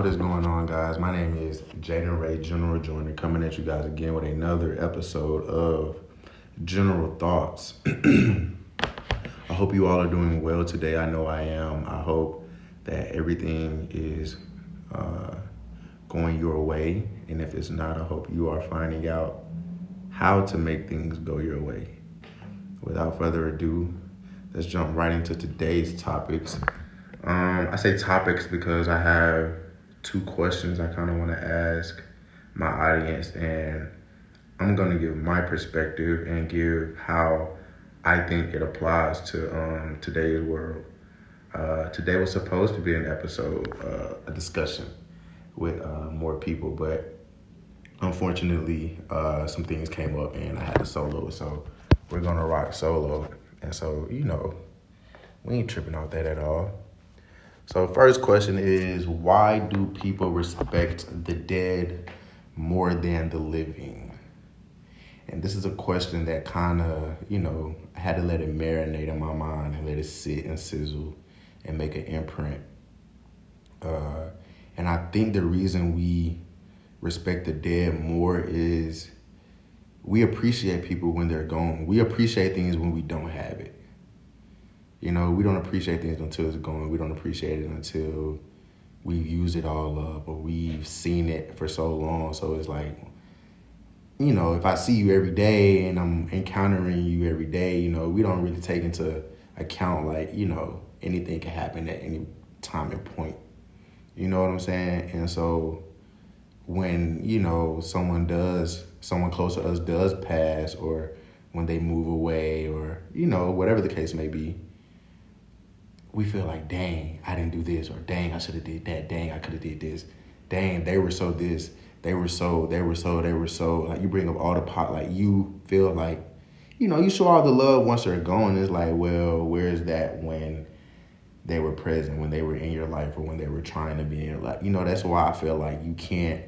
what is going on, guys? My name is Jaden Ray, General Joiner, coming at you guys again with another episode of General Thoughts. I hope you all are doing well today. I know I am. I hope that everything is uh, going your way. And if it's not, I hope you are finding out how to make things go your way. Without further ado, let's jump right into today's topics. Um, I say topics because I have two questions I kind of want to ask my audience, and I'm going to give my perspective and give how I think it applies to um, today's world. Uh, today was supposed to be an episode, uh, a discussion with uh, more people, but unfortunately, uh, some things came up and I had to solo. So we're gonna rock solo, and so you know, we ain't tripping off that at all. So, first question is why do people respect the dead more than the living? And this is a question that kind of, you know, I had to let it marinate in my mind and let it sit and sizzle and make an imprint. Uh, and I think the reason we respect the dead more is we appreciate people when they're gone. We appreciate things when we don't have it. You know, we don't appreciate things until it's gone. We don't appreciate it until we've used it all up or we've seen it for so long. So it's like, you know, if I see you every day and I'm encountering you every day, you know, we don't really take into account like, you know, anything can happen at any time and point. You know what I'm saying? And so when, you know, someone does, someone close to us does pass or when they move away or, you know, whatever the case may be, we feel like, dang, I didn't do this, or dang, I should have did that, dang, I could have did this, dang, they were so this, they were so, they were so, they were so. Like you bring up all the pot, like you feel like, you know, you show all the love once they're gone. It's like, well, where's that when they were present, when they were in your life, or when they were trying to be in your life? You know, that's why I feel like you can't,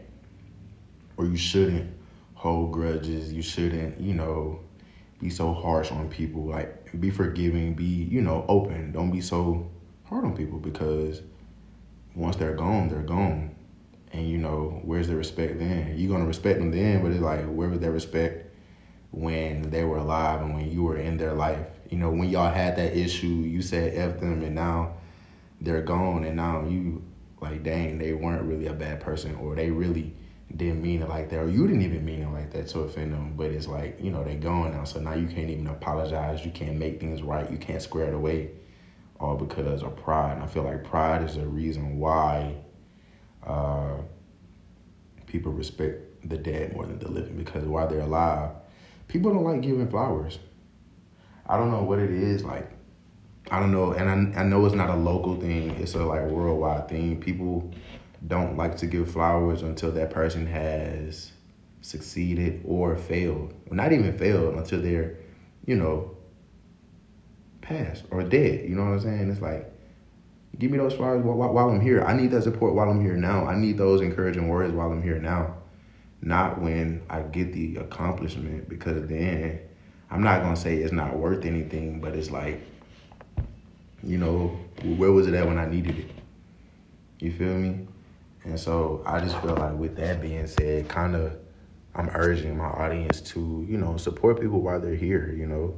or you shouldn't hold grudges. You shouldn't, you know, be so harsh on people. Like be forgiving, be, you know, open. Don't be so hard on people because once they're gone, they're gone. And you know, where's the respect then? You're gonna respect them then, but it's like where was that respect when they were alive and when you were in their life? You know, when y'all had that issue, you said F them and now they're gone and now you like dang, they weren't really a bad person or they really didn't mean it like that, or you didn't even mean it like that to offend them. But it's like you know they're gone now, so now you can't even apologize. You can't make things right. You can't square it away, all because of pride. And I feel like pride is a reason why uh, people respect the dead more than the living because while they're alive, people don't like giving flowers. I don't know what it is like. I don't know, and I, I know it's not a local thing. It's a like worldwide thing. People don't like to give flowers until that person has succeeded or failed. Not even failed until they're, you know, passed or dead. You know what I'm saying? It's like, give me those flowers while, while I'm here. I need that support while I'm here now. I need those encouraging words while I'm here now. Not when I get the accomplishment, because then I'm not gonna say it's not worth anything, but it's like, you know, where was it at when I needed it? You feel me? And so I just feel like with that being said, kind of I'm urging my audience to, you know, support people while they're here, you know.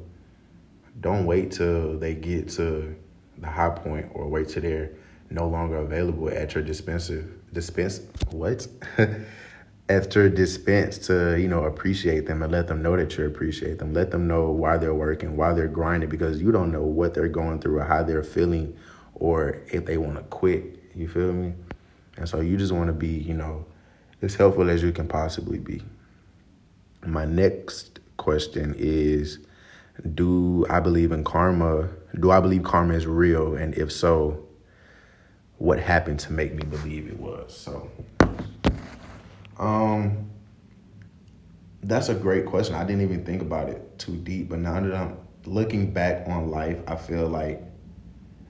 Don't wait till they get to the high point or wait till they're no longer available at your dispenser dispense what? at your dispense to, you know, appreciate them and let them know that you appreciate them. Let them know why they're working, why they're grinding, because you don't know what they're going through or how they're feeling or if they want to quit. You feel me? And so you just want to be, you know, as helpful as you can possibly be. My next question is Do I believe in karma? Do I believe karma is real? And if so, what happened to make me believe it was? So, um, that's a great question. I didn't even think about it too deep, but now that I'm looking back on life, I feel like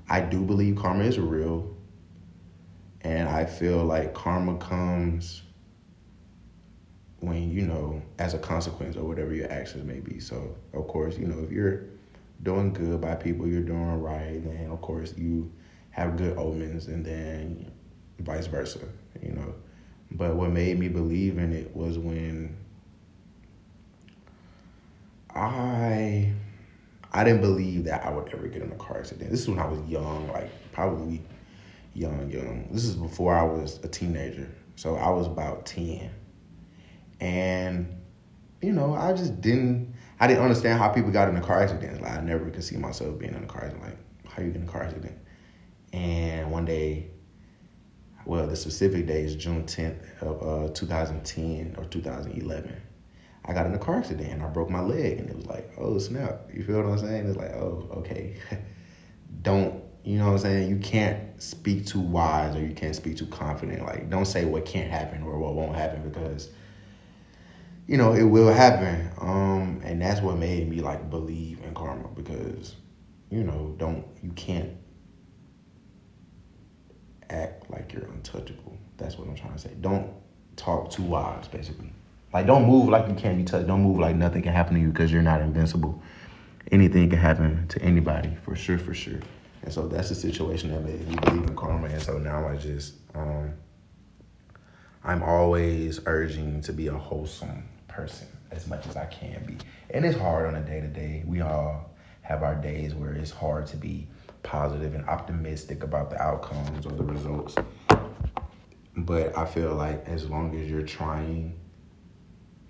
I do believe karma is real. And I feel like karma comes when, you know, as a consequence of whatever your actions may be. So, of course, you know, if you're doing good by people, you're doing right, then of course you have good omens, and then vice versa. You know. But what made me believe in it was when I I didn't believe that I would ever get in a car accident. This is when I was young, like probably young, young. This is before I was a teenager. So I was about 10. And, you know, I just didn't, I didn't understand how people got in a car accident. Like, I never could see myself being in a car accident. Like, how you get in a car accident? And one day, well, the specific day is June 10th of uh, 2010 or 2011. I got in a car accident and I broke my leg, and it was like, oh snap! You feel what I'm saying? It's like, oh, okay. Don't you know what I'm saying? You can't speak too wise or you can't speak too confident. Like, don't say what can't happen or what won't happen because, you know, it will happen. Um, and that's what made me like believe in karma because, you know, don't you can't act like you're untouchable. That's what I'm trying to say. Don't talk too wise, basically. Like, don't move like you can't be touched. Don't move like nothing can happen to you because you're not invincible. Anything can happen to anybody, for sure, for sure. And so that's the situation that made me believe in karma. And so now I just, um, I'm always urging to be a wholesome person as much as I can be. And it's hard on a day to day. We all have our days where it's hard to be positive and optimistic about the outcomes or the results. But I feel like as long as you're trying,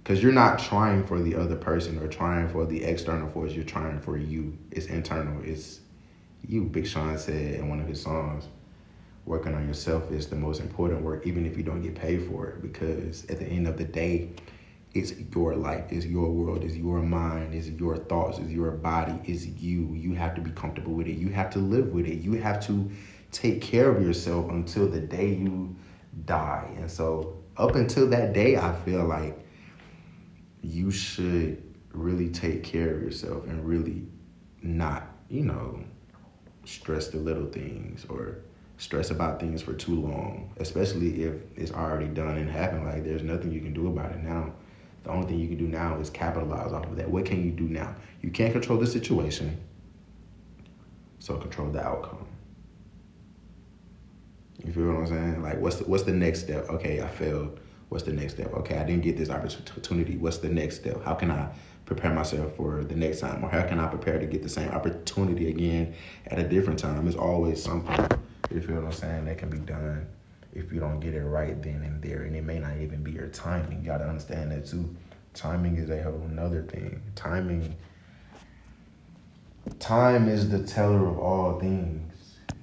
because you're not trying for the other person or trying for the external force, you're trying for you. It's internal. It's you, Big Sean said in one of his songs, working on yourself is the most important work, even if you don't get paid for it, because at the end of the day, it's your life, it's your world, it's your mind, it's your thoughts, it's your body, it's you. You have to be comfortable with it. You have to live with it. You have to take care of yourself until the day you die. And so, up until that day, I feel like you should really take care of yourself and really not, you know, stress the little things or stress about things for too long, especially if it's already done and happened. Like there's nothing you can do about it now. The only thing you can do now is capitalize off of that. What can you do now? You can't control the situation, so control the outcome. You feel what I'm saying? Like, what's the, what's the next step? Okay, I failed. What's the next step? Okay, I didn't get this opportunity. What's the next step? How can I prepare myself for the next time? Or how can I prepare to get the same opportunity again at a different time? It's always something, you feel what I'm saying, that can be done if you don't get it right then and there. And it may not even be your timing. You gotta understand that too. Timing is a whole nother thing. Timing time is the teller of all things.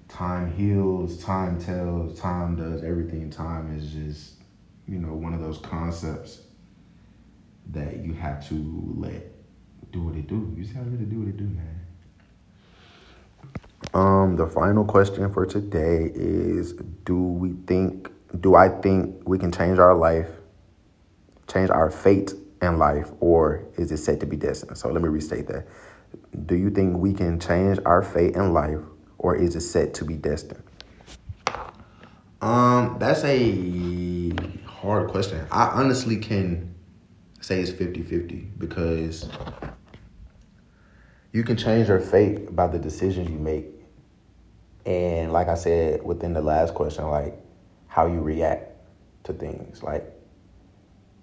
Time heals, time tells, time does everything. Time is just, you know, one of those concepts that you have to let do what it do. You just have to let it do what it do, man. Um, the final question for today is do we think do I think we can change our life, change our fate in life, or is it set to be destined? So let me restate that. Do you think we can change our fate in life, or is it set to be destined? Um, that's a hard question. I honestly can say it's 50-50 because you can change your fate by the decisions you make. And like I said within the last question, like how you react to things. Like,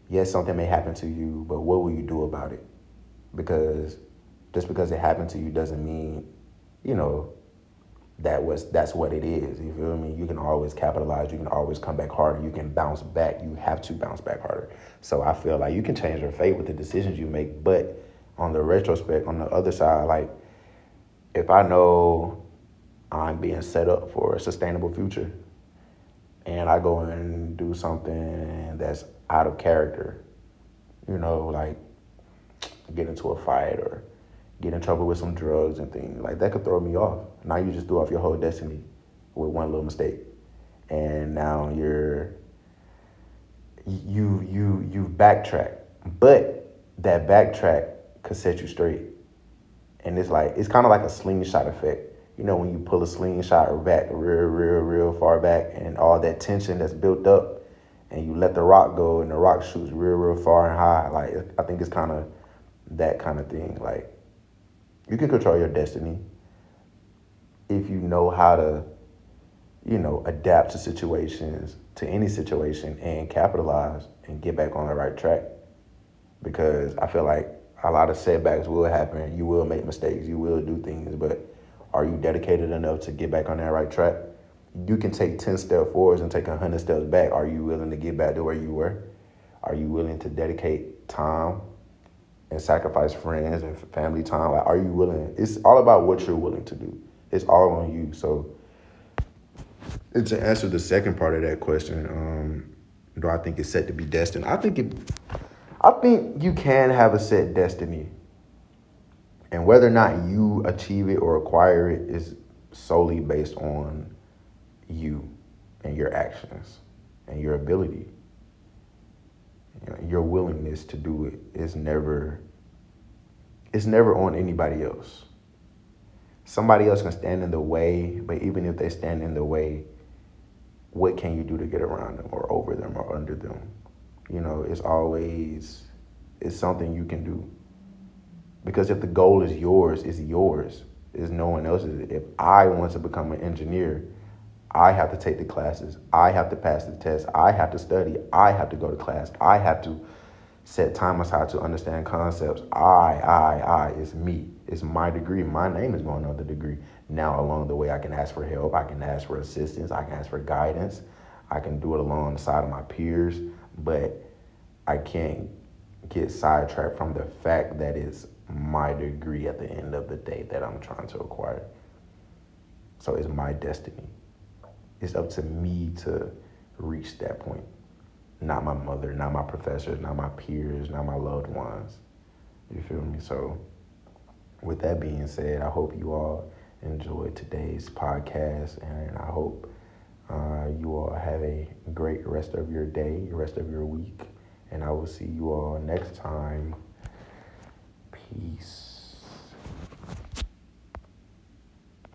yes, something may happen to you, but what will you do about it? Because just because it happened to you doesn't mean, you know, that was that's what it is. You feel me? You can always capitalize. You can always come back harder. You can bounce back. You have to bounce back harder. So I feel like you can change your fate with the decisions you make. But on the retrospect, on the other side, like if I know I'm being set up for a sustainable future, and I go and do something that's out of character, you know, like get into a fight or get in trouble with some drugs and things. Like that could throw me off. Now you just threw off your whole destiny with one little mistake. And now you're you you you backtrack. But that backtrack could set you straight. And it's like it's kind of like a slingshot effect. You know, when you pull a slingshot back real, real, real far back and all that tension that's built up and you let the rock go and the rock shoots real, real far and high. Like I think it's kind of that kind of thing. Like you can control your destiny if you know how to, you know, adapt to situations, to any situation, and capitalize and get back on the right track. Because I feel like a lot of setbacks will happen. You will make mistakes. You will do things, but are you dedicated enough to get back on that right track? You can take 10 steps forwards and take 100 steps back. Are you willing to get back to where you were? Are you willing to dedicate time and sacrifice friends and family time? Like, are you willing? It's all about what you're willing to do. It's all on you. So, to answer the second part of that question, um, do I think it's set to be destined? I think it. I think you can have a set destiny, and whether or not you achieve it or acquire it is solely based on you and your actions and your ability. Your willingness to do it is never. It's never on anybody else. Somebody else can stand in the way, but even if they stand in the way, what can you do to get around them or over them or under them? You know, it's always it's something you can do. Because if the goal is yours, it's yours. It's no one else's. If I want to become an engineer, I have to take the classes. I have to pass the test. I have to study. I have to go to class. I have to set time aside to understand concepts. I, I, I, it's me. It's my degree. My name is going on the degree. Now, along the way, I can ask for help. I can ask for assistance. I can ask for guidance. I can do it alongside of my peers, but I can't get sidetracked from the fact that it's my degree at the end of the day that I'm trying to acquire. So it's my destiny. It's up to me to reach that point. Not my mother, not my professors, not my peers, not my loved ones. You feel me? So, with that being said, I hope you all enjoyed today's podcast, and I hope uh, you all have a great rest of your day, rest of your week, and I will see you all next time. Peace.